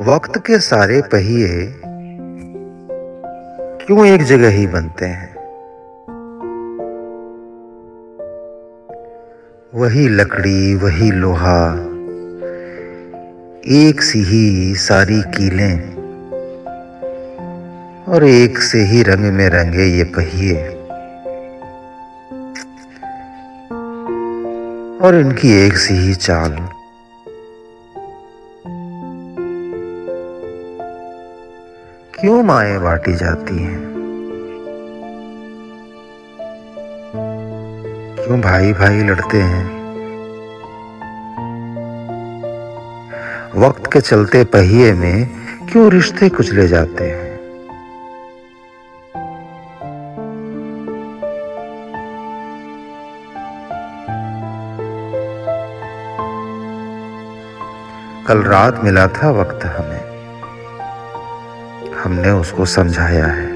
वक्त के सारे पहिए क्यों एक जगह ही बनते हैं? वही लकड़ी, वही लोहा, एक सी ही सारी कीलें, और एक से ही रंग में रंगे ये पहिए। और इनकी एक सी ही चाल। क्यों माए बांटी जाती हैं? क्यों भाई भाई लड़ते हैं? वक्त के चलते पहिए में क्यों रिश्ते कुचले जाते हैं? कल रात मिला था वक्त हमें। हमने उसको समझाया है।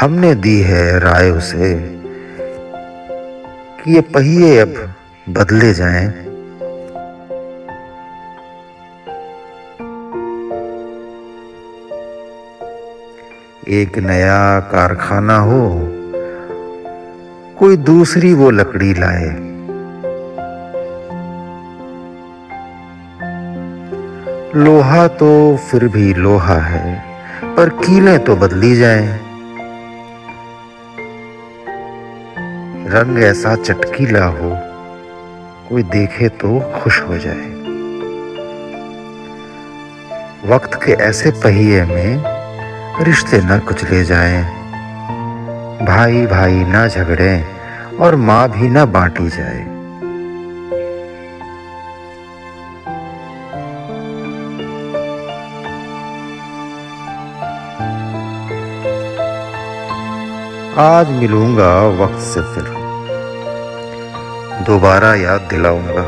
हमने दी है राय उसे कि ये पहिए अब बदले जाएँ। एक नया कारखाना हो, कोई दूसरी वो लकड़ी लाए। लोहा तो फिर भी लोहा है, पर कीलें तो बदली जाएँ। रंग ऐसा चटकीला हो, कोई देखे तो खुश हो जाए। वक्त के ऐसे पहिए में रिश्ते न कुचले जाएँ। भाई भाई ना झगड़े और माँ भी ना बांटी जाए। आज मिलूँगा वक्त से फिर। दोबारा याद दिलाऊँगा।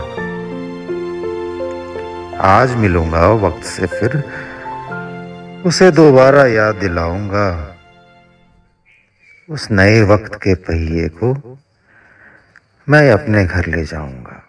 आज मिलूँगा वक्त से फिर। उसे दोबारा याद दिलाऊँगा। उस नए वक्त के पहिए को मैं अपने घर ले जाऊँगा।